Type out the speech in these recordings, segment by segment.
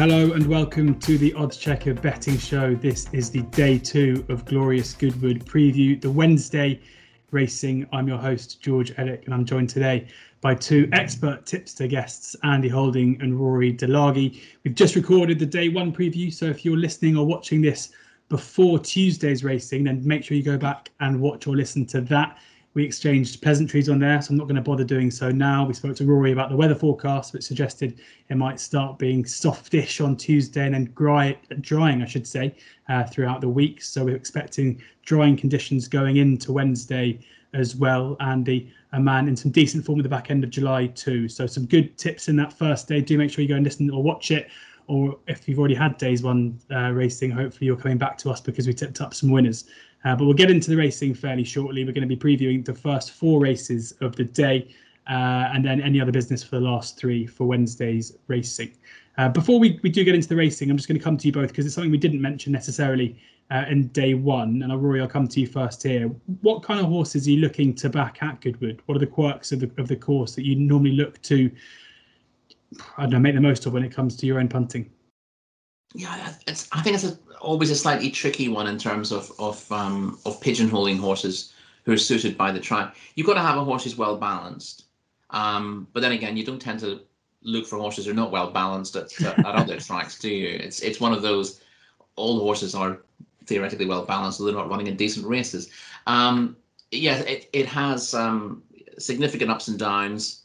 Hello and welcome to the Odds Checker betting show. This is the day two of Glorious Goodwood preview, the Wednesday racing. I'm your host, George Elek, and I'm joined today by two expert tipster guests, Andy Holding and Rory Delargy. We've just recorded the day one preview, so if you're listening or watching this before Tuesday's racing, then make sure you go back and watch or listen to that. We exchanged pleasantries on there, so I'm not going to bother doing so now. We spoke to Rory about the weather forecast, which suggested it might start being softish on Tuesday and then dry, drying, I should say, uh, throughout the week. So we're expecting drying conditions going into Wednesday as well. Andy, a man in some decent form at the back end of July too. So some good tips in that first day. Do make sure you go and listen or watch it. Or if you've already had days one uh, racing, hopefully you're coming back to us because we tipped up some winners. Uh, but we'll get into the racing fairly shortly. We're going to be previewing the first four races of the day uh, and then any other business for the last three for Wednesday's racing. Uh, before we, we do get into the racing, I'm just going to come to you both because it's something we didn't mention necessarily uh, in day one. And Rory, I'll come to you first here. What kind of horses are you looking to back at Goodwood? What are the quirks of the, of the course that you normally look to, I don't know, make the most of when it comes to your own punting? Yeah, it's, I think it's a, always a slightly tricky one in terms of of um, of pigeonholing horses who are suited by the track. You've got to have a horse who's well balanced, um, but then again, you don't tend to look for horses who are not well balanced at, at other tracks, do you? It's it's one of those. All horses are theoretically well balanced, so they're not running in decent races. Um, yeah, it it has um, significant ups and downs.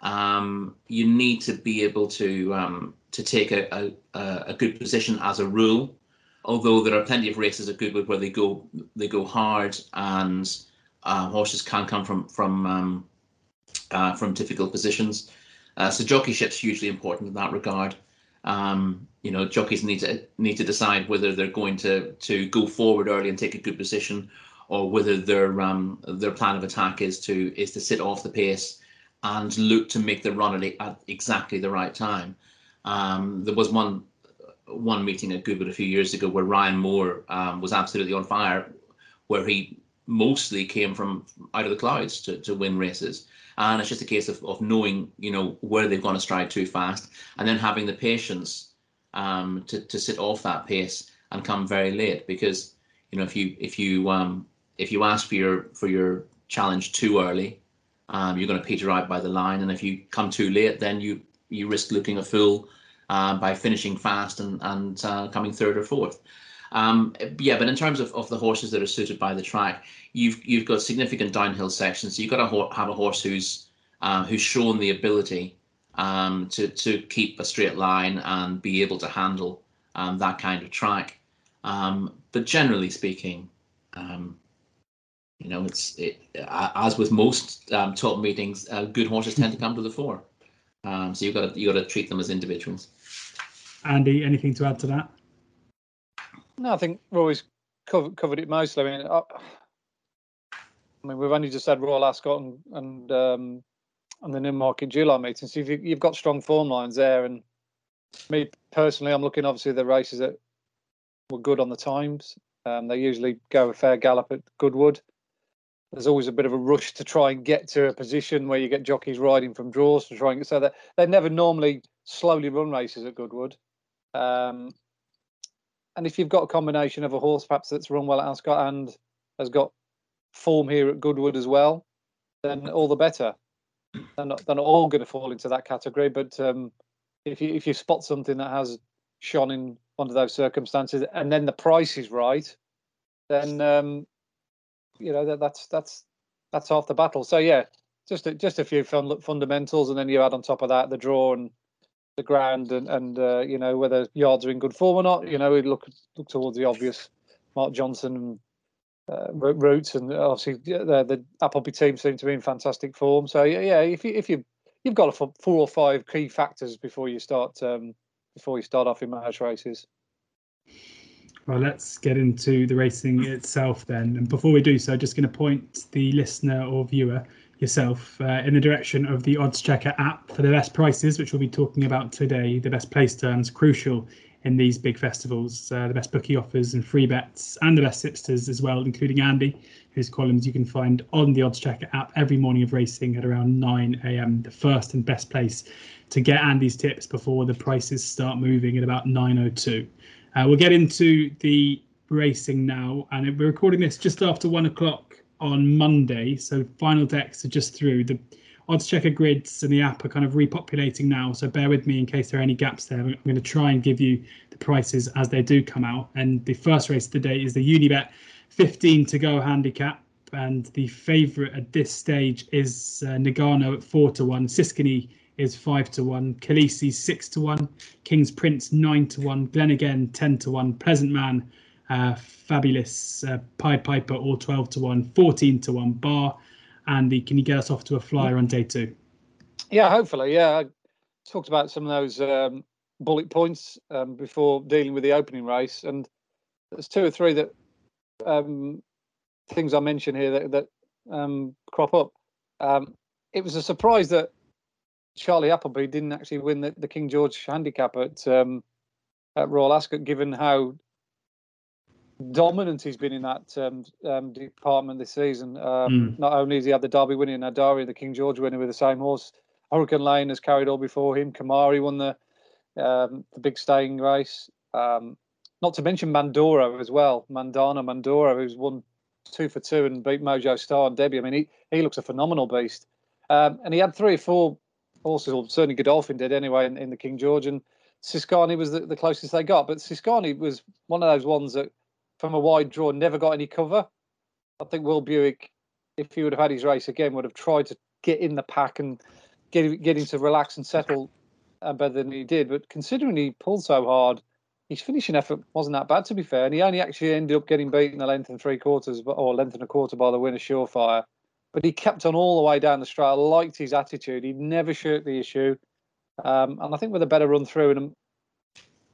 Um, you need to be able to um, to take a, a, a good position as a rule. Although there are plenty of races at Goodwood where they go they go hard and uh, horses can come from from um, uh, from difficult positions. Uh, so jockeyship's hugely important in that regard. Um, you know, jockeys need to need to decide whether they're going to to go forward early and take a good position, or whether their um, their plan of attack is to is to sit off the pace and look to make the run at, at exactly the right time. Um, there was one one meeting at Goodwood a few years ago where Ryan Moore um, was absolutely on fire, where he mostly came from out of the clouds to, to win races. And it's just a case of, of knowing, you know, where they've gone to stride too fast and then having the patience um, to, to sit off that pace and come very late. Because, you know, if you if you um, if you ask for your for your challenge too early, um, you're going to peter out by the line. And if you come too late, then you you risk looking a fool uh, by finishing fast and and uh, coming third or fourth. Um, yeah, but in terms of, of the horses that are suited by the track, you've you've got significant downhill sections. So you've got to have a horse who's uh, who's shown the ability um, to to keep a straight line and be able to handle um, that kind of track. Um, but generally speaking, um, you know, it's it, as with most um, top meetings, uh, good horses tend to come to the fore. Um, so you've got to you got to treat them as individuals. Andy, anything to add to that? No, I think Roy's covered, covered it mostly. I mean, I, I, mean, we've only just had Royal Ascot and and, um, and the Newmarket July meeting, so you've, you've got strong form lines there. And me personally, I'm looking obviously at the races that were good on the times. Um, they usually go a fair gallop at Goodwood. There's always a bit of a rush to try and get to a position where you get jockeys riding from draws to try and so that they never normally slowly run races at Goodwood. Um, and if you've got a combination of a horse perhaps that's run well at Ascot and has got form here at Goodwood as well, then all the better. They're not, they're not all going to fall into that category, but um, if you if you spot something that has shone in under those circumstances, and then the price is right, then um, you know that, that's that's that's half the battle. So yeah, just a, just a few fun, fundamentals, and then you add on top of that the draw and the ground and and uh, you know whether yards are in good form or not. You know, we look look towards the obvious. Mark Johnston uh, Roots, and obviously the the Appleby team seem to be in fantastic form. So yeah, yeah if you if you you've got four or five key factors before you start um, before you start off in match races. Well, let's get into the racing itself then. And before we do so, just going to point the listener or viewer yourself uh, in the direction of the Odds Checker app for the best prices, which we'll be talking about today. The best place terms, crucial in these big festivals, uh, the best bookie offers and free bets, and the best tipsters as well, including Andy, whose columns you can find on the Odds Checker app every morning of racing at around 9 a.m. The first and best place to get Andy's tips before the prices start moving at about 9.02. Uh, we'll get into the racing now, and we're recording this just after one o'clock on Monday. So final decks are just through. The odds checker grids and the app are kind of repopulating now. So bear with me in case there are any gaps there. I'm going to try and give you the prices as they do come out. And the first race of the day is the Unibet 15 to go handicap. And the favourite at this stage is uh, Nagano at four to one. Siskany is five to one. Khaleesi six to one. King's Prince nine to one. Glen ten to one. Pleasant Man, uh, Fabulous, uh, Pied Piper all twelve to one. Fourteen to one. Bar Andy, can you get us off to a flyer on day two? Yeah, hopefully. Yeah, I talked about some of those um, bullet points um, before dealing with the opening race, and there's two or three that um, things I mentioned here that, that um, crop up. Um, it was a surprise that Charlie Appleby didn't actually win the, the King George handicap at um, at Royal Ascot, given how dominant he's been in that um, um, department this season. Um, mm. Not only has he had the Derby winner, Adayar, the King George winner with the same horse. Hurricane Lane has carried all before him. Kemari won the um, the big staying race. Um, not to mention Mandora as well. Mandana Mandora, who's won two for two and beat Mojo Star and Debbie. I mean, he, he looks a phenomenal beast. Um, and he had three or four horses, or certainly Godolphin did anyway, in, in the King George. And Siskany was the, the closest they got. But Siskany was one of those ones that from a wide draw, never got any cover. I think Will Buick, if he would have had his race again, would have tried to get in the pack and get get him to relax and settle uh, better than he did. But considering he pulled so hard, his finishing effort wasn't that bad to be fair, and he only actually ended up getting beaten a length and three quarters, or length and a quarter by the winner Surefire. But he kept on all the way down the straight. I liked his attitude. He never shirked the issue, um, and I think with a better run through and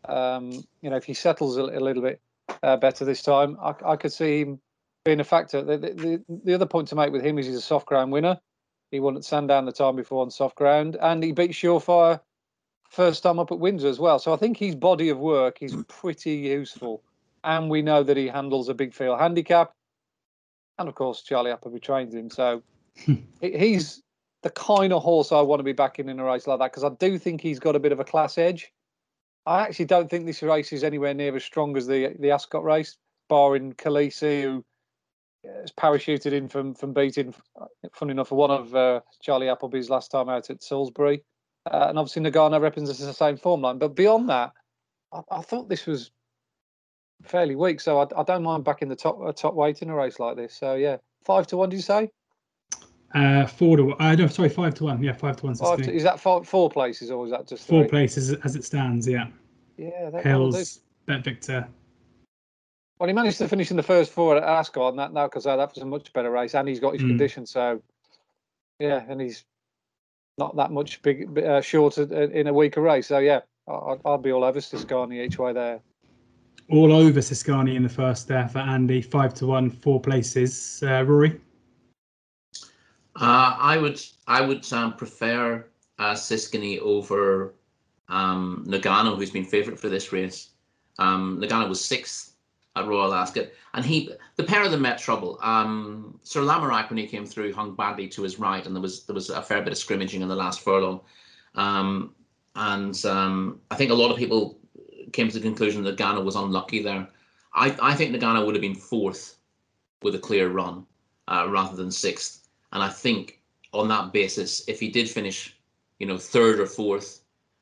um, you know if he settles a, a little bit uh, better this time. I, I, could see him being a factor. The, the, the, other point to make with him is he's a soft ground winner. He won at Sandown the time before on soft ground, and he beat Surefire first time up at Windsor as well. So I think his body of work is pretty useful, and we know that he handles a big field handicap, and of course Charlie Appleby trains him. So he's the kind of horse I want to be backing in a race like that because I do think he's got a bit of a class edge. I actually don't think this race is anywhere near as strong as the the Ascot race, barring Khaleesi, who has parachuted in from from beating, funny enough, for one of uh, Charlie Appleby's last time out at Salisbury, uh, and obviously Nagano represents the same form line. But beyond that, I, I thought this was fairly weak, so I, I don't mind backing the top uh, top weight in a race like this. So yeah, five to one. Did you say? Uh, four to one. Uh, no, sorry, five to one. Yeah, five to one. Five to, is that four, four places or is that just four three? places as it stands? Yeah. Yeah. That, Hills, Bet Victor. Well, he managed to finish in the first four at Ascot, and that now because uh, that was a much better race, and he's got his mm. condition. So, yeah, and he's not that much big uh, shorter in a weaker race. So yeah, I'll, I'll be all over Siskany each way there. All over Siskany in the first there for Andy, five to one, four places. Uh, Rory. Uh, I would I would um, prefer uh, Siskany over um, Nagano, who's been favourite for this race. Um, Nagano was sixth at Royal Ascot, and he the pair of them met trouble. Um, Sir Lamorak, when he came through, hung badly to his right, and there was there was a fair bit of scrimmaging in the last furlong. Um, and um, I think a lot of people came to the conclusion that Ghana was unlucky there. I, I think Ghana would have been fourth with a clear run uh, rather than sixth. And I think on that basis, if he did finish, you know, third or fourth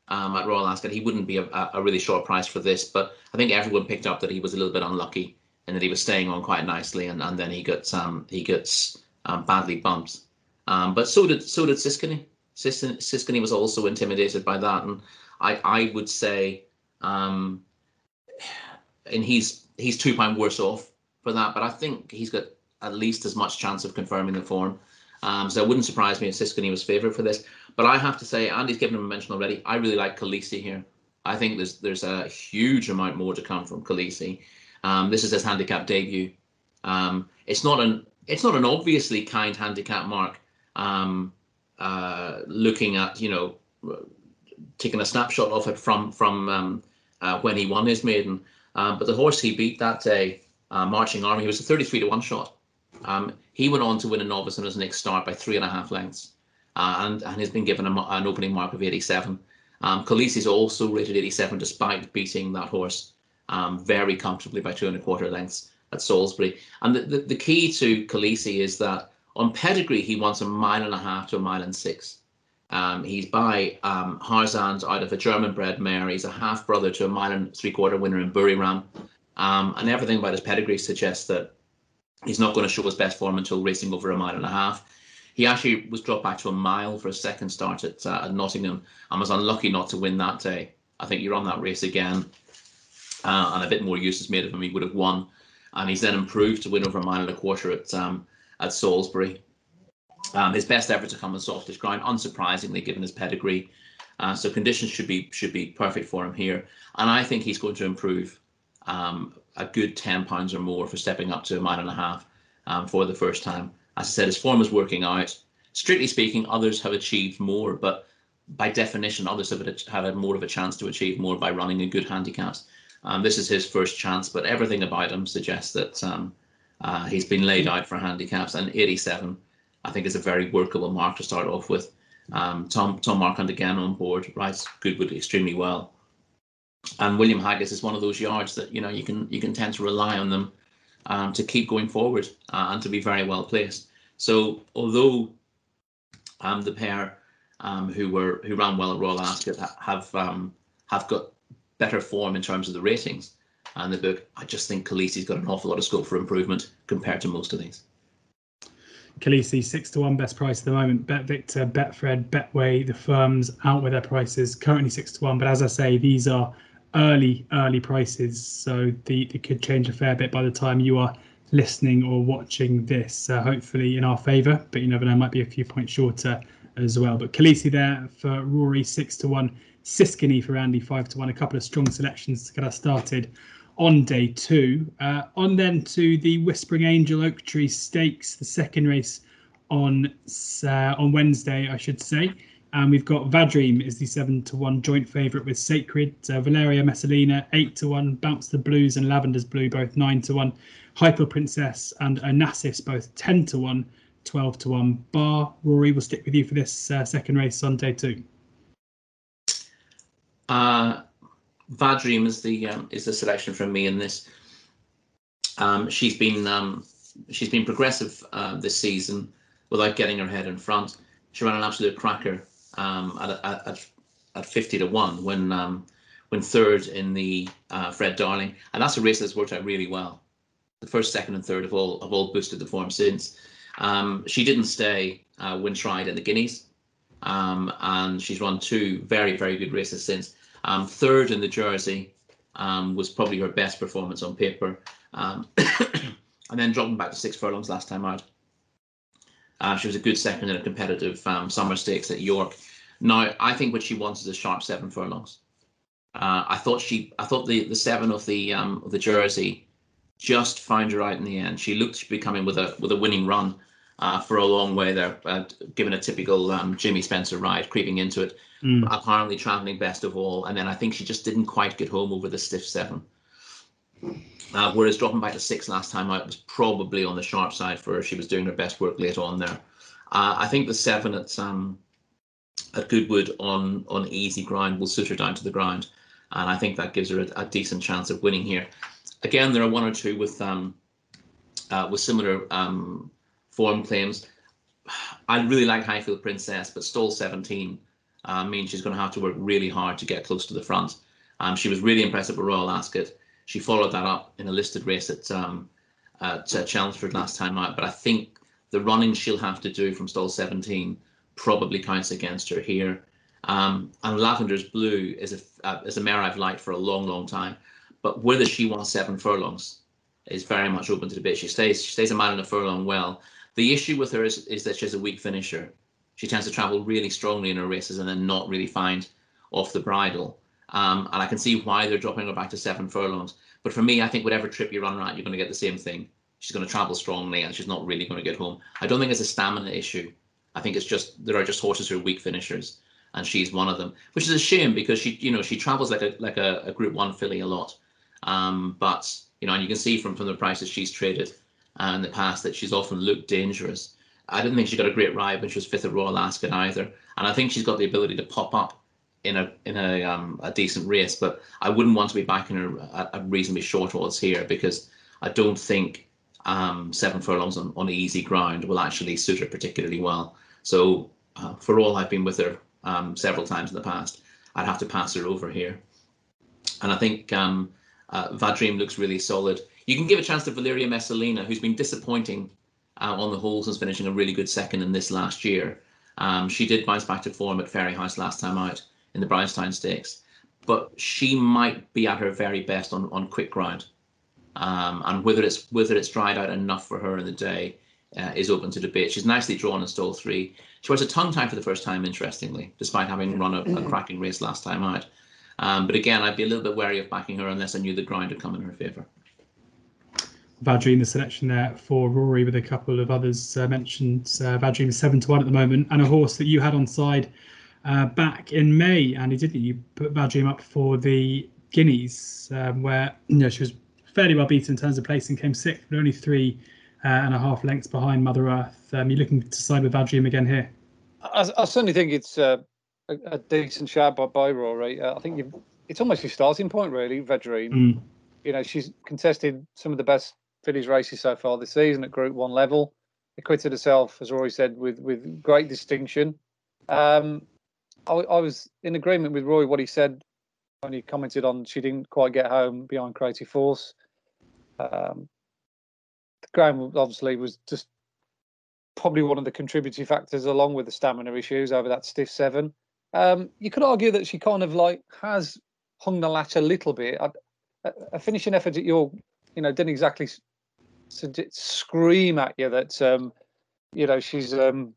um, at Royal Ascot, he wouldn't be a, a, really short price for this. But I think everyone picked up that he was a little bit unlucky and that he was staying on quite nicely, and, and then he gets um, he gets um, badly bumped. Um, but so did so did Siskany. Siskany was also intimidated by that, and I I would say, um, and he's he's two pound worse off for that. But I think he's got at least as much chance of confirming the form um, so it wouldn't surprise me if Siskany was favourite for this. But I have to say, Andy's given him a mention already. I really like Khaleesi here. I think there's there's a huge amount more to come from Khaleesi. Um, this is his handicap debut. Um, it's not an it's not an obviously kind handicap mark. Um, uh, looking at you know taking a snapshot of it from from um, uh, when he won his maiden, um, but the horse he beat that day, uh, Marching Army, he was a 33 to one shot. Um, he went on to win a novice on his next start by three and a half lengths, uh, and and has been given a, an opening mark of 87. Um, Khaleesi is also rated 87 despite beating that horse um, very comfortably by two and a quarter lengths at Salisbury. And the, the, the key to Khaleesi is that on pedigree, he wants a mile and a half to a mile and six. Um, he's by um, Harzand out of a German bred mare. He's a half brother to a mile and three quarter winner in Buriram. Um, and everything about his pedigree suggests that he's not going to show his best form until racing over a mile and a half. He actually was dropped back to a mile for a second start at, uh, at Nottingham and was unlucky not to win that day. I think you're on that race again, uh, and a bit more use is made of him. He would have won, and he's then improved to win over a mile and a quarter at um, at Salisbury. Um, his best effort to come on softish ground, unsurprisingly, given his pedigree. Uh, so conditions should be should be perfect for him here, and I think he's going to improve um, a good ten pounds or more for stepping up to a mile and a half um, for the first time. As I said, his form is working out. Strictly speaking, others have achieved more, but by definition, others have have had more of a chance to achieve more by running a good handicaps. Um, this is his first chance, but everything about him suggests that um, uh, he's been laid out for handicaps, and 87, I think, is a very workable mark to start off with. Um, Tom Tom Marquand again on board rides Goodwood extremely well, and William Haggas is one of those yards that you know you can you can tend to rely on them um, to keep going forward uh, and to be very well placed. So although um, the pair um, who were who ran well at Royal Ascot have um, have got better form in terms of the ratings, and the book. I just think Khaleesi's got an awful lot of scope for improvement compared to most of these. Khaleesi six to one best price at the moment. Bet Victor, Betfred, Betway, the firms out with their prices currently six to one. But as I say, these are early early prices, so the they could change a fair bit by the time you are listening or watching this. Uh, hopefully in our favour, but you never know, might be a few points shorter as well. But Khaleesi there for Rory six to one. Siskany for Andy five to one. A couple of strong selections to get us started on day two. Uh, on then to the Whispering Angel Oak Tree Stakes, the second race on uh, on Wednesday, I should say. And we've got Vadream is the seven to one joint favourite with Sacred, uh, Valeria Messalina eight to one, Bounce the Blues and Lavender's Blue both nine to one, Hyper Princess and Onassis both ten to one, 12 to one. Bar Rory will stick with you for this uh, second race on day two. Vadream is the um, is the selection from me in this. Um, she's been um, she's been progressive uh, this season without getting her head in front. She ran an absolute cracker um, at, at, at 50 to one when um, when third in the uh, Fred Darling, and that's a race that's worked out really well. The first, second, and third have all have all boosted the form since. Um, she didn't stay uh, when tried in the Guineas, um, and she's run two very very good races since. Um, third in the Jersey um, was probably her best performance on paper, um, and then dropping back to six furlongs last time out. Uh, she was a good second in a competitive um, summer stakes at York. Now, I think what she wants is a sharp seven furlongs. Uh, I thought she, I thought the, the seven of the um, of the Jersey just found her out in the end. She looked to be coming with a with a winning run uh, for a long way there, uh, given a typical um, Jamie Spencer ride, creeping into it mm. apparently traveling best of all. And then I think she just didn't quite get home over the stiff seven. Uh, whereas dropping back to six last time out was probably on the sharp side for her. She was doing her best work late on there. Uh, I think the seven at um, at Goodwood on on easy ground will suit her down to the ground, and I think that gives her a, a decent chance of winning here. Again, there are one or two with um, uh, with similar um, form claims. I really like Highfield Princess, but Stall 17 uh, means she's going to have to work really hard to get close to the front. Um, she was really impressive with Royal Ascot. She followed that up in a listed race at um, at uh, Chelmsford last time out, but I think the running she'll have to do from stall 17 probably counts against her here. Um, and Lavender's Blue is a uh, is a mare I've liked for a long, long time, but whether she wants seven furlongs is very much open to debate. She stays she stays a mile and a furlong well. The issue with her is, is that she's a weak finisher she tends to travel really strongly in her races and then not really find off the bridle. Um, and I can see why they're dropping her back to seven furlongs. But for me, I think whatever trip you run her at, you're going to get the same thing. She's going to travel strongly and she's not really going to get home. I don't think it's a stamina issue. I think it's just there are just horses who are weak finishers, and she's one of them, which is a shame because she, you know, she travels like a like a, a Group One filly a lot. Um, but you know, and you can see from from the prices she's traded uh, in the past that she's often looked dangerous. I didn't think she got a great ride when she was fifth at Royal Ascot either. And I think she's got the ability to pop up in a in a um, a decent race, but I wouldn't want to be backing her at, at reasonably short odds here because I don't think um, seven furlongs on, on easy ground will actually suit her particularly well. So uh, for all I've been with her um, several times in the past, I'd have to pass her over here. And I think um, uh, Vadream looks really solid. You can give a chance to Valeria Messalina, who's been disappointing uh, on the whole since finishing a really good second in this last year. Um, she did bounce back to form at Fairyhouse last time out in the Brownstown Stakes, but she might be at her very best on, on quick ground. Um, and whether it's whether it's dried out enough for her in the day uh, is open to debate. She's nicely drawn in stall three. She was a tongue tie for the first time, interestingly, despite having run a, a mm. cracking race last time out. Um, but again, I'd be a little bit wary of backing her unless I knew the ground had come in her favour. Vadream the selection there for Rory with a couple of others uh, mentioned. Uh, Vadream seven to one at the moment, and a horse that you had on side uh, back in May, Andy, didn't you? You put Vadream up for the Guineas, um, where you know she was fairly well beaten in terms of placing, came sixth, but only three uh, and a half lengths behind Mother Earth. Um, you're looking to side with Vadream again here? I, I certainly think it's uh, a, a, decent shot by, by Rory. Uh, I think it's almost your starting point, really, Vadream. Mm. You know, she's contested some of the best fillies races so far this season at Group One level. Acquitted herself, as Rory said, with with great distinction. Um, I, I, was in agreement with Roy what he said when he commented on she didn't quite get home behind Creative Force. Um, the ground obviously was just probably one of the contributing factors, along with the stamina issues over that stiff seven. Um, you could argue that she kind of like has hung the latch a little bit. A, a finishing effort at your, you know, didn't exactly scream at you that um, you know she's um,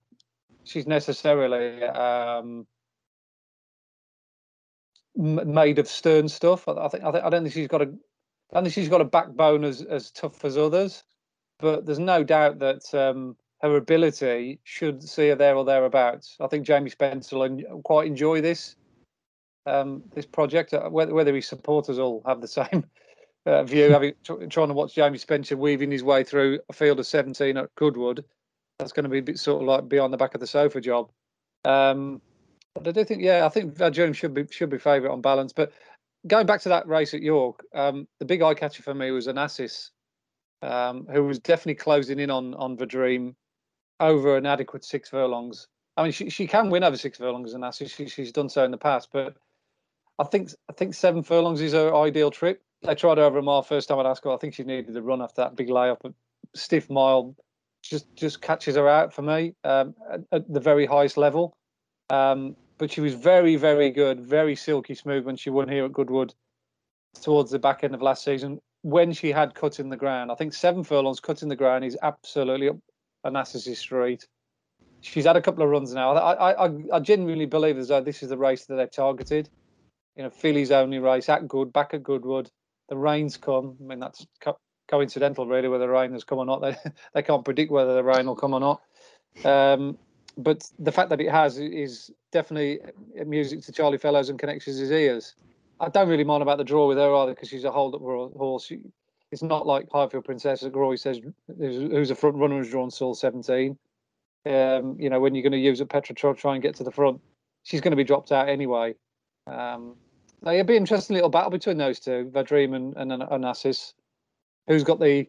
she's necessarily um, made of stern stuff. I, I think I, think I don't think she's got a I don't think she's got a backbone as as tough as others, but there's no doubt that um, her ability should see her there or thereabouts. I think Jamie Spencer will quite enjoy this um, this project. Uh, whether, whether his supporters all have the same uh, view, having trying to watch Jamie Spencer weaving his way through a field of 17 at Goodwood, that's going to be sort of like beyond the back of the sofa job. Um, but I do think, yeah, I think Vadream should be should be favourite on balance. But going back to that race at York, um, the big eye catcher for me was Onassis, um, who was definitely closing in on on the dream over an adequate six furlongs. I mean, she she can win over six furlongs, Onassis. She, she's done so in the past, but I think I think seven furlongs is her ideal trip. I tried over a mile first time at Ascot. I think she needed the run after that big layup. A stiff mile just just catches her out for me um, at, at, the very highest level. Um, but she was very, very good, very silky smooth when she won here at Goodwood towards the back end of last season when she had cut in the ground. I think seven furlongs cut in the ground is absolutely up Onassis' street. She's had a couple of runs now. I, I, I genuinely believe as though this is the race that they've targeted. You know, fillies only race at Good, back at Goodwood. The rain's come. I mean, that's co- coincidental, really, whether the rain has come or not. They they can't predict whether the rain will come or not. Um, but the fact that it has is definitely music to Charlie Fellowes and connections his ears. I don't really mind about the draw with her either because she's a hold up horse. She, it's not like Highfield Princess that Roy says who's a front runner who's drawn stall 17. Um, you know, when you're going to use a Petra try and get to the front, she's going to be dropped out anyway. Um, it'd be an interesting little battle between those two, Vadream and, and Onassis. Who's got the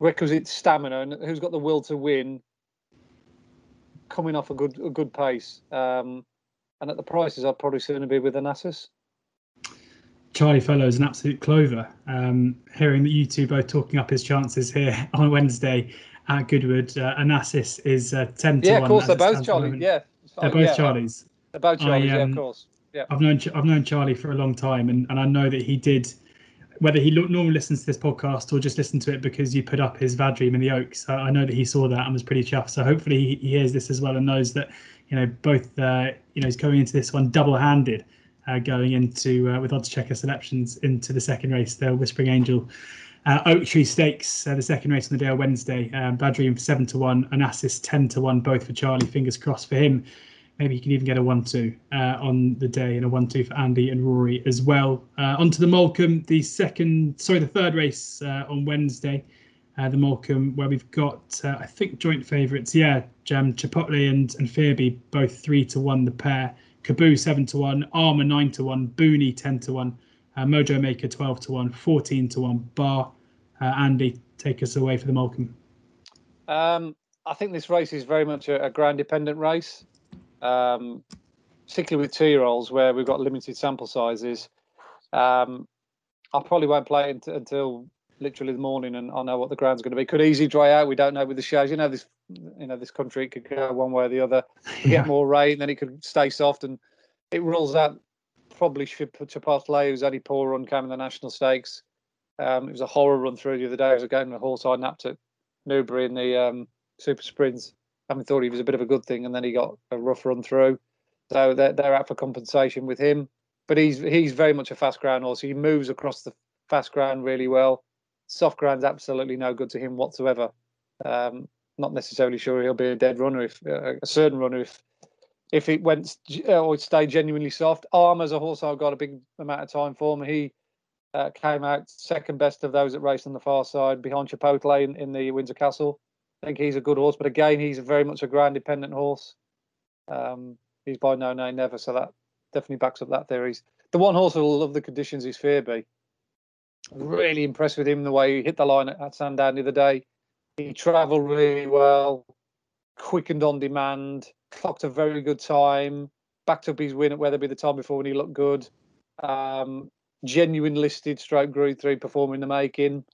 requisite stamina and who's got the will to win coming off a good a good pace. Um, and at the prices, I'd probably sooner be with Onassis. Charlie Fellow is an absolute clover. Um, hearing that you two both talking up his chances here on Wednesday at Goodwood, uh, Onassis is uh, 10 to yeah, 1. Yeah, of course, they're both Charlie. Yeah. They're both yeah, Charlies. They're both Charlies, I, um, yeah, of um, course. Yeah. I've known I've known Charlie for a long time, and, and I know that he did whether he normally listens to this podcast or just listened to it because you put up his Vadream in the Oaks. I know that he saw that and was pretty chuffed. So hopefully he, he hears this as well and knows that you know both uh, you know he's going into this one double-handed, uh, going into uh, with odds checker selections into the second race, the Whispering Angel. Uh, Oak Tree Stakes, uh, the second race on the day of Wednesday. Um, Vadream seven to one, Onassis ten to one, both for Charlie. Fingers crossed for him maybe you can even get a one-two uh, on the day and a one-two for Andy and Rory as well. Uh, onto the Molecomb, the second, sorry, the third race uh, on Wednesday. Uh, the Molecomb, where we've got, uh, I think, joint favourites. Yeah, Jam, Chipotle and and Fearby, both three to one the pair. Kaboo seven to one, Armor nine to one, Booney ten to one, uh, Mojo Maker twelve to one, 14 to one. Bar Andy, take us away for the Molecomb. Um, I think this race is very much a, a ground dependent race, um, particularly with two year olds where we've got limited sample sizes. Um, I probably won't play it until literally the morning and I know what the ground's going to be. Could easily dry out. We don't know with the shows. You know this. You know this country it could go one way or the other. yeah. Get more rain, then it could stay soft, and it rules out probably should put Chipotle, who's only poor run came in the national stakes. Um, it was a horror run through the other day. I was a horse I napped at Newbury in the um, super sprints. I thought he was a bit of a good thing, and then he got a rough run through. So they're, they're out for compensation with him. But he's he's very much a fast ground horse. He moves across the fast ground really well. Soft ground's absolutely no good to him whatsoever. Um, not necessarily sure he'll be a dead runner if uh, a certain runner if if it went uh, or stayed genuinely soft. Armor's a horse I've got a big amount of time for him. He uh, came out second best of those that raced on the far side behind Chipotle in, in the Windsor Castle. I think he's a good horse, but again, he's very much a ground dependent horse. Um, he's by No Nay Never, so that definitely backs up that theory. The one horse I love the conditions is Fearby. Really impressed with him the way he hit the line at, at Sandown the other day. He travelled really well, quickened on demand, clocked a very good time, backed up his win at Wetherby the time before when he looked good. Um, genuine listed stroke group three performing the making.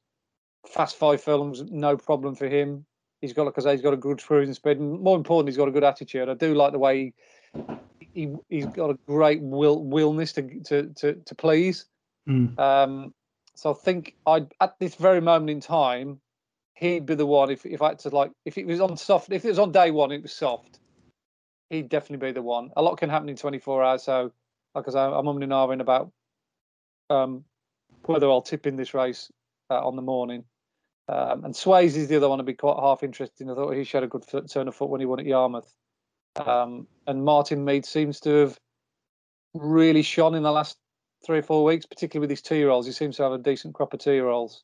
Fast five furlongs, no problem for him. He's got, like I say, he's got a good cruising speed. And more important, he's got a good attitude. I do like the way he, he has got a great will willness to to to, to please. Mm. Um, so I think I at this very moment in time, he'd be the one if if I had to like if it was on soft if it was on day one it was soft, he'd definitely be the one. A lot can happen in 24 hours, so like I say, I'm umming and ahhing about um, whether I'll tip in this race uh, on the morning. Um, and Swayze is the other one to be quite half interesting. I thought he showed a good turn of foot when he won at Yarmouth. Um, and Martyn Meade seems to have really shone in the last three or four weeks, particularly with his two year olds. He seems to have a decent crop of two year olds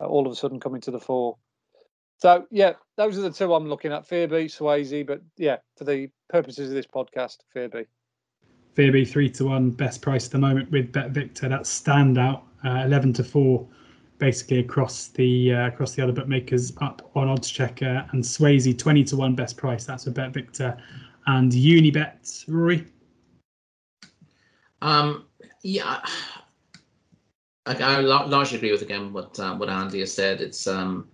uh, all of a sudden coming to the fore. So, yeah, those are the two I'm looking at Fearby, Swayze. But yeah, for the purposes of this podcast, Fearby. Fearby three to one, best price at the moment with Bet Victor. That's standout, uh, eleven to four, basically across the uh, across the other bookmakers up on Odds Checker and Swayze twenty to one, best price. That's a Bet Victor and Unibet. Rory. Um, yeah, I, I largely agree with again what uh, what Andy has said. It's um,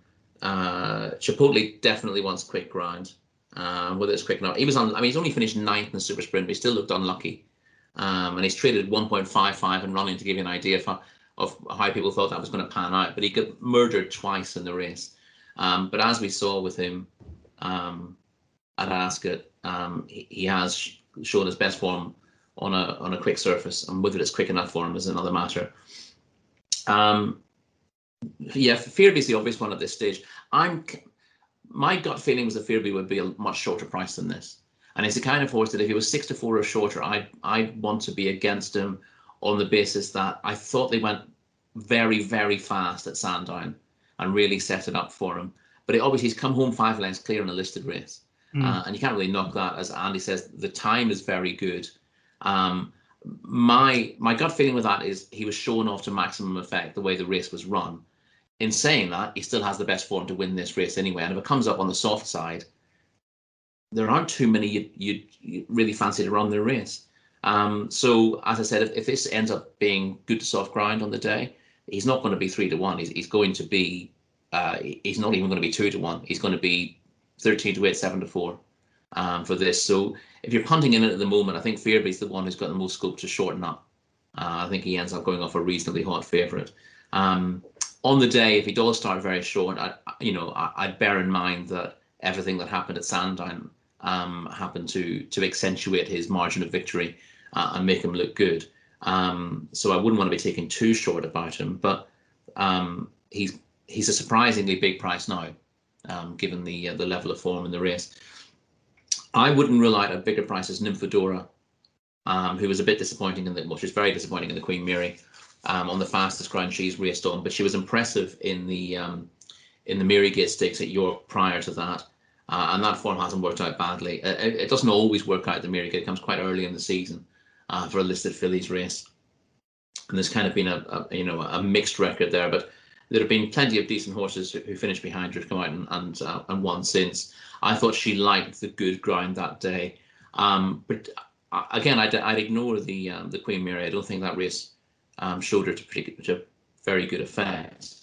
uh, Chipotle definitely wants quick grind. Uh, whether it's quick or not, he was on. I mean, he's only finished ninth in the super sprint, but he still looked unlucky. Um, and he's traded 1.55 and running to give you an idea of, of how people thought that was going to pan out. But he got murdered twice in the race. Um, but as we saw with him um, at Ascot, um, he, he, has shown his best form on a on a quick surface, and whether it's quick enough for him is another matter. Um, yeah, Fearby's the obvious one at this stage. I'm my gut feeling was that Fearby would be a much shorter price than this. And it's the kind of horse that if he was six to four or shorter, I I want to be against him on the basis that I thought they went very very fast at Sandown and really set it up for him. But it, obviously he's come home five lengths clear in a listed race, mm. uh, and you can't really knock that. As Andy says, the time is very good. Um, my my gut feeling with that is he was shown off to maximum effect the way the race was run. In saying that, he still has the best form to win this race anyway. And if it comes up on the soft side, there aren't too many you you, really fancy to run the race. Um, so as I said, if, if this ends up being good to soft grind on the day, he's not going to be three to one. He's, he's going to be uh, he's not even going to be two to one. He's going to be thirteen to eight, seven to four um, for this. So if you're punting in it at the moment, I think Fearby's the one who's got the most scope to shorten up. Uh, I think he ends up going off a reasonably hot favourite. Um, on the day, if he does start very short, I, you know, I, bear in mind that everything that happened at Sandown um, to to accentuate his margin of victory uh, and make him look good. Um, so I wouldn't want to be taking too short about him, but um, he's he's a surprisingly big price now, um, given the uh, the level of form in the race. I wouldn't rule out a bigger price as Nymphadora, um, who was a bit disappointing in the well, she was very disappointing in the Queen Mary um, on the fastest ground she's raced on, but she was impressive in the in the Mary Gate Stakes at York prior to that. Uh, and that form hasn't worked out badly. It, it, doesn't always work out the Gate. It comes quite early in the season. uh, for a listed fillies race. And there's kind of been a, a, you know a mixed record there, but there have been plenty of decent horses who, finished behind her, come out and and, uh, and won since. I thought she liked the good ground that day, um, but uh, again, I'd, I'd ignore the um, the Queen Mary. I don't think that race um, showed her to, pretty, to very good effect.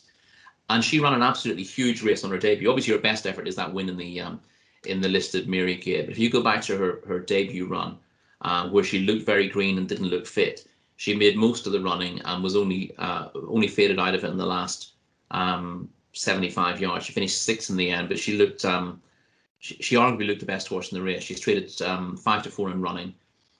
And she ran an absolutely huge race on her debut. Obviously, her best effort is that win in the um, in the listed Mary Gate. But if you go back to her her debut run, uh, where she looked very green and didn't look fit, she made most of the running and was only uh, only faded out of it in the last um, 75 yards. She finished sixth in the end, but she looked um, she, she arguably looked the best horse in the race. She's traded um, five to four in running,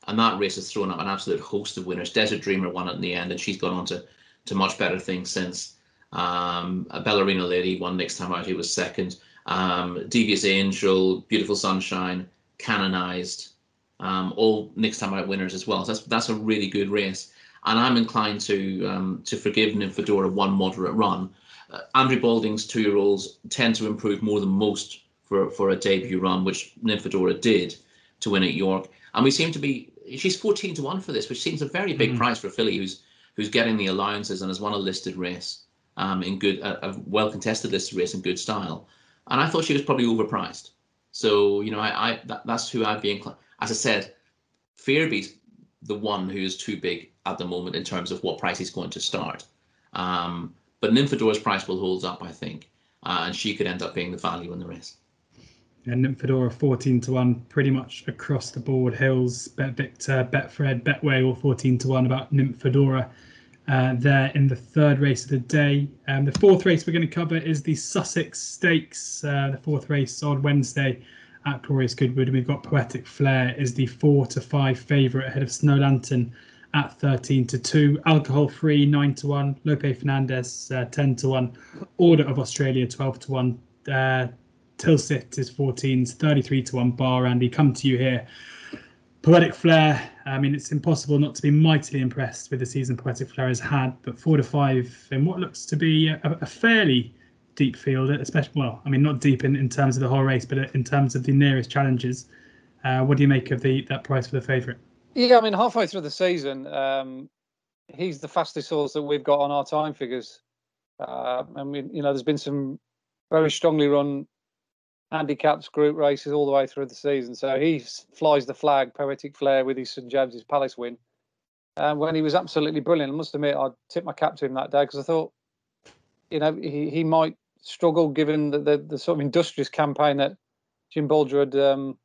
and that race has thrown up an absolute host of winners. Desert Dreamer won it in the end, and she's gone on to to much better things since. Um, a Ballerina Lady won next time out. He was second. Um, Devious Angel, Beautiful Sunshine, Canonized, um, all next time out winners as well. So that's that's a really good race, and I'm inclined to um, to forgive Nymphadora one moderate run. Uh, Andrew Balding's two-year-olds tend to improve more than most for for a debut run, which Nymphadora did to win at York, and we seem to be. She's 14 to one for this, which seems a very big mm. price for a filly who's who's getting the allowances and has won a listed race um, in good, a, well contested listed race in good style. And I thought she was probably overpriced. So you know, I, I that, that's who I'd be inclined as I said, Fearby's the one who is too big at the moment in terms of what price he's going to start. Um, but Nymphadora's price will hold up, I think, uh, and she could end up being the value in the race. And Nymphadora 14 to 1 pretty much across the board. Hills, Bet Victor, Betfred, Betway all 14 to 1 about Nymphadora uh, there in the third race of the day. Um, the fourth race we're going to cover is the Sussex Stakes, uh, the fourth race on Wednesday at Glorious Goodwood. We've got Poetic Flare is the four to five favourite ahead of Snow Lantern at 13 to 2. Alcohol free 9 to 1. Lope Fernandez uh, 10 to 1. Order of Australia 12 to 1. Uh, Tilsit is 14s 33 to 1. Bar Andy, come to you here. Poetic Flare. I mean, it's impossible not to be mightily impressed with the season Poetic Flare has had, but 4 to 5 in what looks to be a, a fairly deep field, especially well, I mean not deep in, in terms of the whole race, but in terms of the nearest challenges. Uh, what do you make of the that price for the favourite? Yeah, I mean halfway through the season, um, he's the fastest horse that we've got on our time figures. Uh, I mean, you know, there's been some very strongly run handicaps group races all the way through the season. So he flies the flag, Poetic Flare, with his St James's Palace win. And when he was absolutely brilliant, I must admit, I tipped my cap to him that day because I thought, you know, he, he might struggle given the, the, the, sort of industrious campaign that Jim Bolger had um,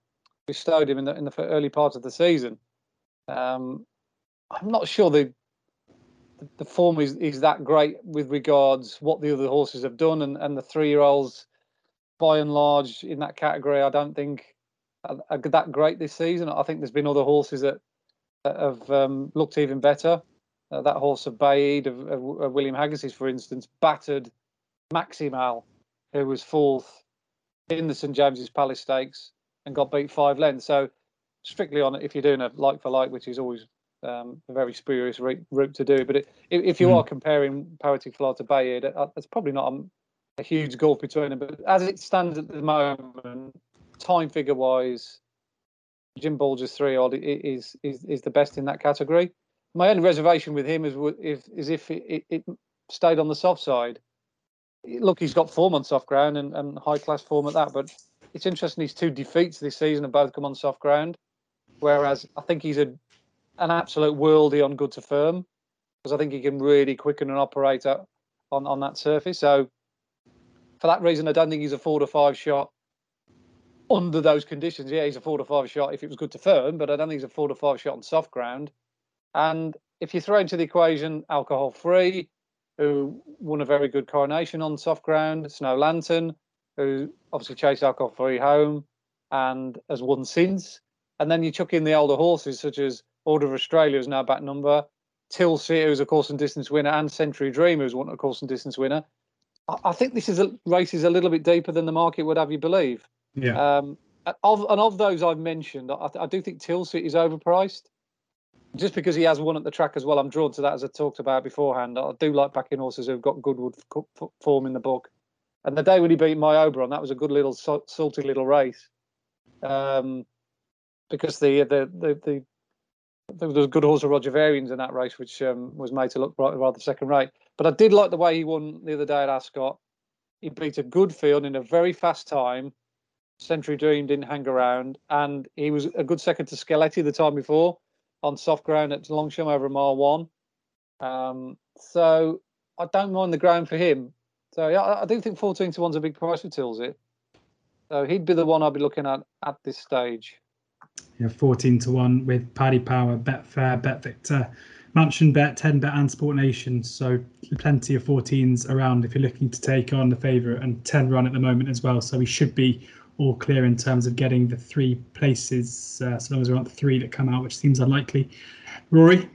bestowed him in the in the early part of the season. Um, I'm not sure the the form is, is that great with regards what the other horses have done and, and the three year olds by and large in that category I don't think are, are that great this season. I think there's been other horses that, that have um, looked even better. Uh, that horse of Baaeed of, of, of William Haggas's, for instance, battered Maximal, who was fourth in the St James's Palace Stakes and got beat five lengths. So, strictly on it, if you're doing a like for like, which is always um, a very spurious route, route to do, but it, if, you mm. are comparing Poetic Flare to Baaeed, it's probably not a, a, huge gulf between them. But as it stands at the moment, time figure wise, Jim Bolger's three odd is, is is the best in that category. My only reservation with him is if is if it, it, stayed on the soft side look, he's got form on soft ground and, and high class form at that. But it's interesting his two defeats this season have both come on soft ground, whereas I think he's a an absolute worldie on good to firm because I think he can really quicken and operate on on that surface. So for that reason, I don't think he's a four to five shot under those conditions. Yeah, he's a four to five shot if it was good to firm, but I don't think he's a four to five shot on soft ground. And if you throw into the equation alcohol free, who won a very good coronation on soft ground, Snow Lantern, who obviously chased alcohol free home and has won since. And then you chuck in the older horses such as Order of Australia, who's now back number, Tilsit, who's a course and distance winner, and Century Dream, who's won a course and distance winner. I, think this is a race is a little bit deeper than the market would have you believe. Yeah. Um, of and of those I've mentioned, I, I do think Tilsit is overpriced just because he has won at the track as well, I'm drawn to that as I talked about beforehand. I do like backing horses who've got Goodwood form in the book. And the day when he beat my Oberon, that was a good little salty little race. Um, because the, the the the there was a good horse of Roger Varian's in that race, which um, was made to look rather second rate. But I did like the way he won the other day at Ascot. He beat a good field in a very fast time. Century Dream didn't hang around, and he was a good second to Skalleti the time before on soft ground at Longchamp over a mile one. Um, so I don't mind the ground for him. So yeah, I, do think 14 to one's a big price for Tilsit. So he'd be the one I'd be looking at at this stage. Yeah, 14 to 1 with Paddy Power, Betfair, Bet Victor, Mansion Bet, 10 Bet, and Sport Nation. So plenty of 14s around if you're looking to take on the favourite, and 10 run at the moment as well. So we should be all clear in terms of getting the three places, uh, so long as there aren't three that come out, which seems unlikely. Rory?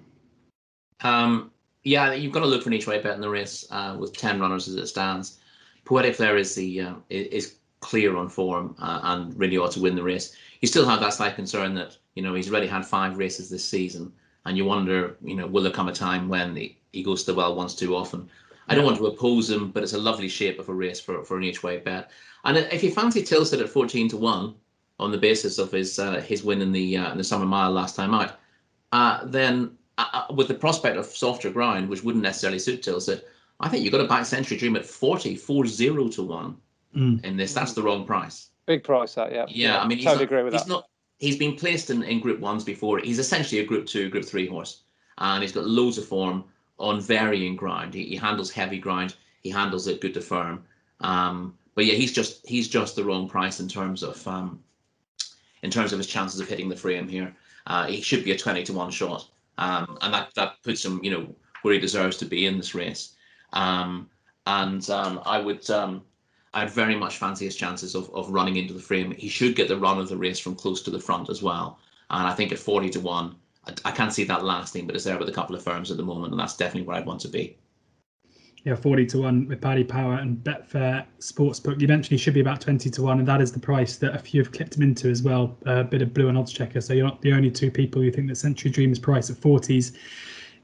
Um, yeah, you've got to look for an each way bet in the race uh, with 10 runners as it stands. Poetic Flare is the uh, is clear on form uh, and really ought to win the race. You still have that slight concern that you know he's already had five races this season, and you wonder, you know, will there come a time when he, he goes to the well once too often? I don't want to oppose him, but it's a lovely shape of a race for, for an each way bet. And if you fancy Tilsit at 14 to 1 on the basis of his uh, his win in the uh, in the summer mile last time out, uh, then uh, uh, with the prospect of softer ground, which wouldn't necessarily suit Tilsit, I think you've got to back Century Dream at 40, 40 to 1 mm. in this. That's the wrong price. Big price, that, yeah. Yeah, yeah I mean, totally not, agree with he's that. Not, he's been placed in, in Group 1s before. He's essentially a Group 2, Group 3 horse. And he's got loads of form on varying ground. He, he handles heavy ground. He handles it good to firm. Um, but yeah, he's just he's just the wrong price in terms of um, in terms of his chances of hitting the frame here. Uh, he should be a twenty to one shot, um, and that that puts him you know where he deserves to be in this race. Um, and um, I would um, I'd very much fancy his chances of of running into the frame. He should get the run of the race from close to the front as well. And I think at forty to one, I, I can't see that lasting, but it's there with a couple of firms at the moment, and that's definitely where I'd want to be yeah, 40 to 1 with Paddy Power and Betfair Sportsbook. Eventually should be about 20 to 1, and that is the price that a few have clipped him into as well. A bit of blue and oddschecker. So you're not the only two people who think that Century Dream's price at 40s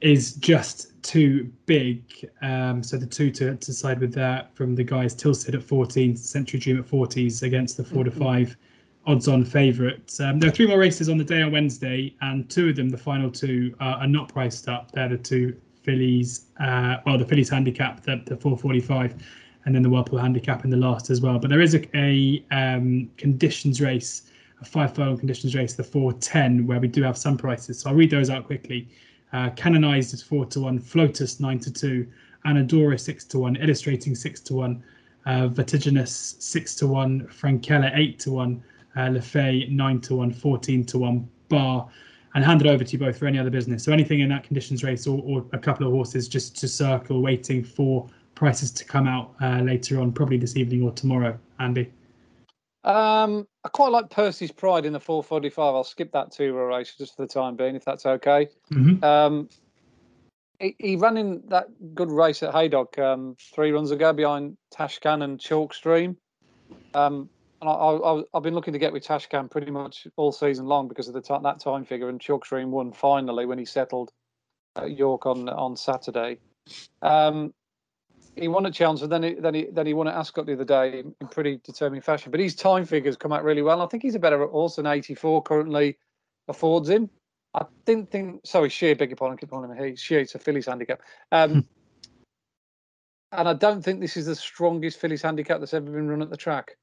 is just too big. Um, so the two to, to side with that from the guys Tilsit at 14, Century Dream at 40s against the 4 to mm-hmm. 5 odds on favourites. Um, there are three more races on the day on Wednesday, and two of them, the final two, are, are not priced up. They're the two Fillies, uh, well, the Fillies handicap, the, the 445, and then the Whirlpool handicap in the last as well. But there is a, a um, conditions race, a five furlong conditions race, the 410, where we do have some prices. So I'll read those out quickly. Uh, Canonized is 4 to 1, Flotus 9 to 2, Anadora 6 to 1, Illustrating 6 to 1, uh, Vertiginous 6 to 1, Frankella 8 to 1, uh, Lefay 9 to 1, 14 to 1, Bar and hand it over to you both for any other business. So anything in that conditions race or, or a couple of horses just to circle, waiting for prices to come out uh, later on, probably this evening or tomorrow. Andy. Um, I quite like Percy's Pride in the 445. I'll skip that two race just for the time being, if that's okay. Mm-hmm. Um, he, he, ran in that good race at Haydock um, three runs ago behind Tashkhan and Chalkstream. Um, and I, have been looking to get with Tashkhan pretty much all season long because of the t- that time figure. And Chalkstream won finally when he settled at York on on Saturday. Um, he won at Chelmsford, then he, then he then he won at Ascot the other day in pretty determined fashion. But his time figures come out really well. I think he's a better horse than 84 currently affords him. I didn't think. Sorry, Sheer, beg your pardon. Keep calling him he. Sheer, it's a Fillies handicap. Um, hmm. and I don't think this is the strongest Fillies handicap that's ever been run at the track.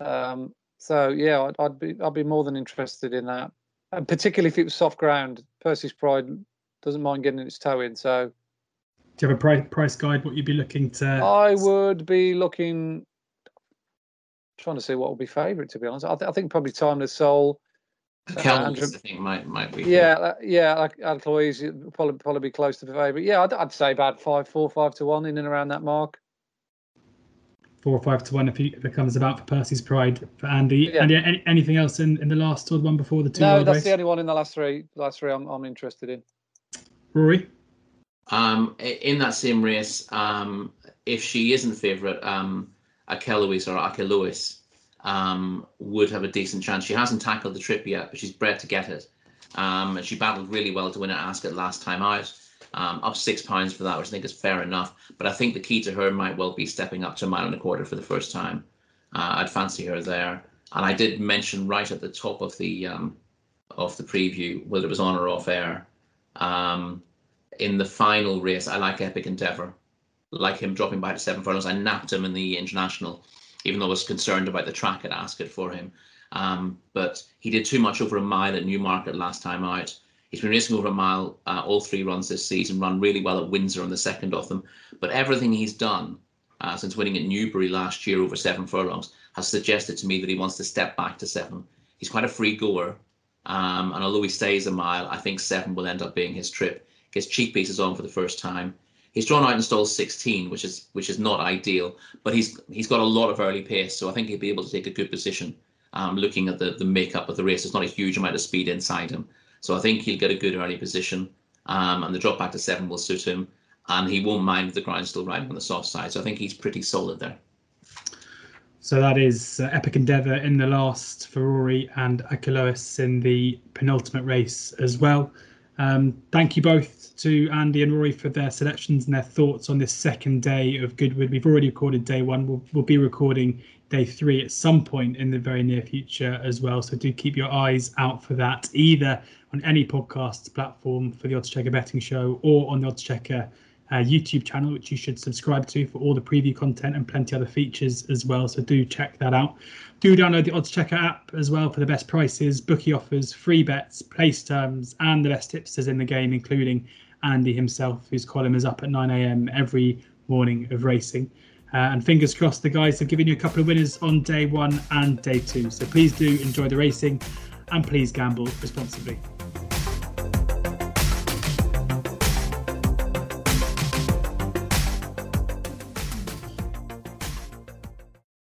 Um, so yeah, I'd, I'd, be I'd be more than interested in that, and particularly if it was soft ground. Percy's Pride doesn't mind getting its toe in. So, do you have a price price guide? What you'd be looking to? I would be looking, trying to see what will be favourite. To be honest, I, th- I think probably Timeless Soul. Calvin, uh, I think might might be. Yeah, uh, yeah, like Altoise probably probably be close to the favourite. Yeah, I'd, I'd say about five, four, five to one in and around that mark four or five to one if, he, if it comes about for Percy's Pride for Andy. Yeah. Andy, any, anything else in, in the last or the one before the two? No, that's race? the only one in the last three. Last three, I'm I'm interested in. Rory. Um, in that same race, um, if she isn't favourite, um, Akelois or Akelois um, would have a decent chance. She hasn't tackled the trip yet, but she's bred to get it. Um, and she battled really well to win at Ascot last time out um, up six pounds for that, which I think is fair enough. But I think the key to her might well be stepping up to a mile and a quarter for the first time. Uh, I'd fancy her there. And I did mention right at the top of the um, of the preview, whether it was on or off air. Um, in the final race, I like Epic Endeavour. Like him dropping back to seven furlongs. I napped him in the international, even though I was concerned about the track at Ascot for him. Um, but he did too much over a mile at Newmarket last time out. He's been racing over a mile uh, all three runs this season, run really well at Windsor on the second of them. But everything he's done uh, since winning at Newbury last year over seven furlongs has suggested to me that he wants to step back to seven. He's quite a free goer. Um, and although he stays a mile, I think seven will end up being his trip. Gets cheek pieces on for the first time. He's drawn out in stall 16, which is which is not ideal, but he's he's got a lot of early pace, so I think he'll be able to take a good position. Um, looking at the the makeup of the race, there's not a huge amount of speed inside him, so I think he'll get a good early position. Um, and the drop back to seven will suit him, and he won't mind the ground still riding on the soft side. So I think he's pretty solid there. So that is uh, Epic Endeavour in the last, Ferrari and Achelous in the penultimate race as well. Um, thank you both to Andy and Rory for their selections and their thoughts on this second day of Goodwood. We've already recorded day one. We'll, we'll be recording day three at some point in the very near future as well. So do keep your eyes out for that, either on any podcast platform for the Oddschecker Betting Show or on the Oddschecker uh, YouTube channel, which you should subscribe to for all the preview content and plenty other features as well. So do check that out. Do download the Oddschecker app as well for the best prices, bookie offers, free bets, place terms, and the best tipsters in the game, including Andy himself, whose column is up at 9 a.m. every morning of racing. Uh, and fingers crossed, the guys have given you a couple of winners on day one and day two. So please do enjoy the racing and please gamble responsibly.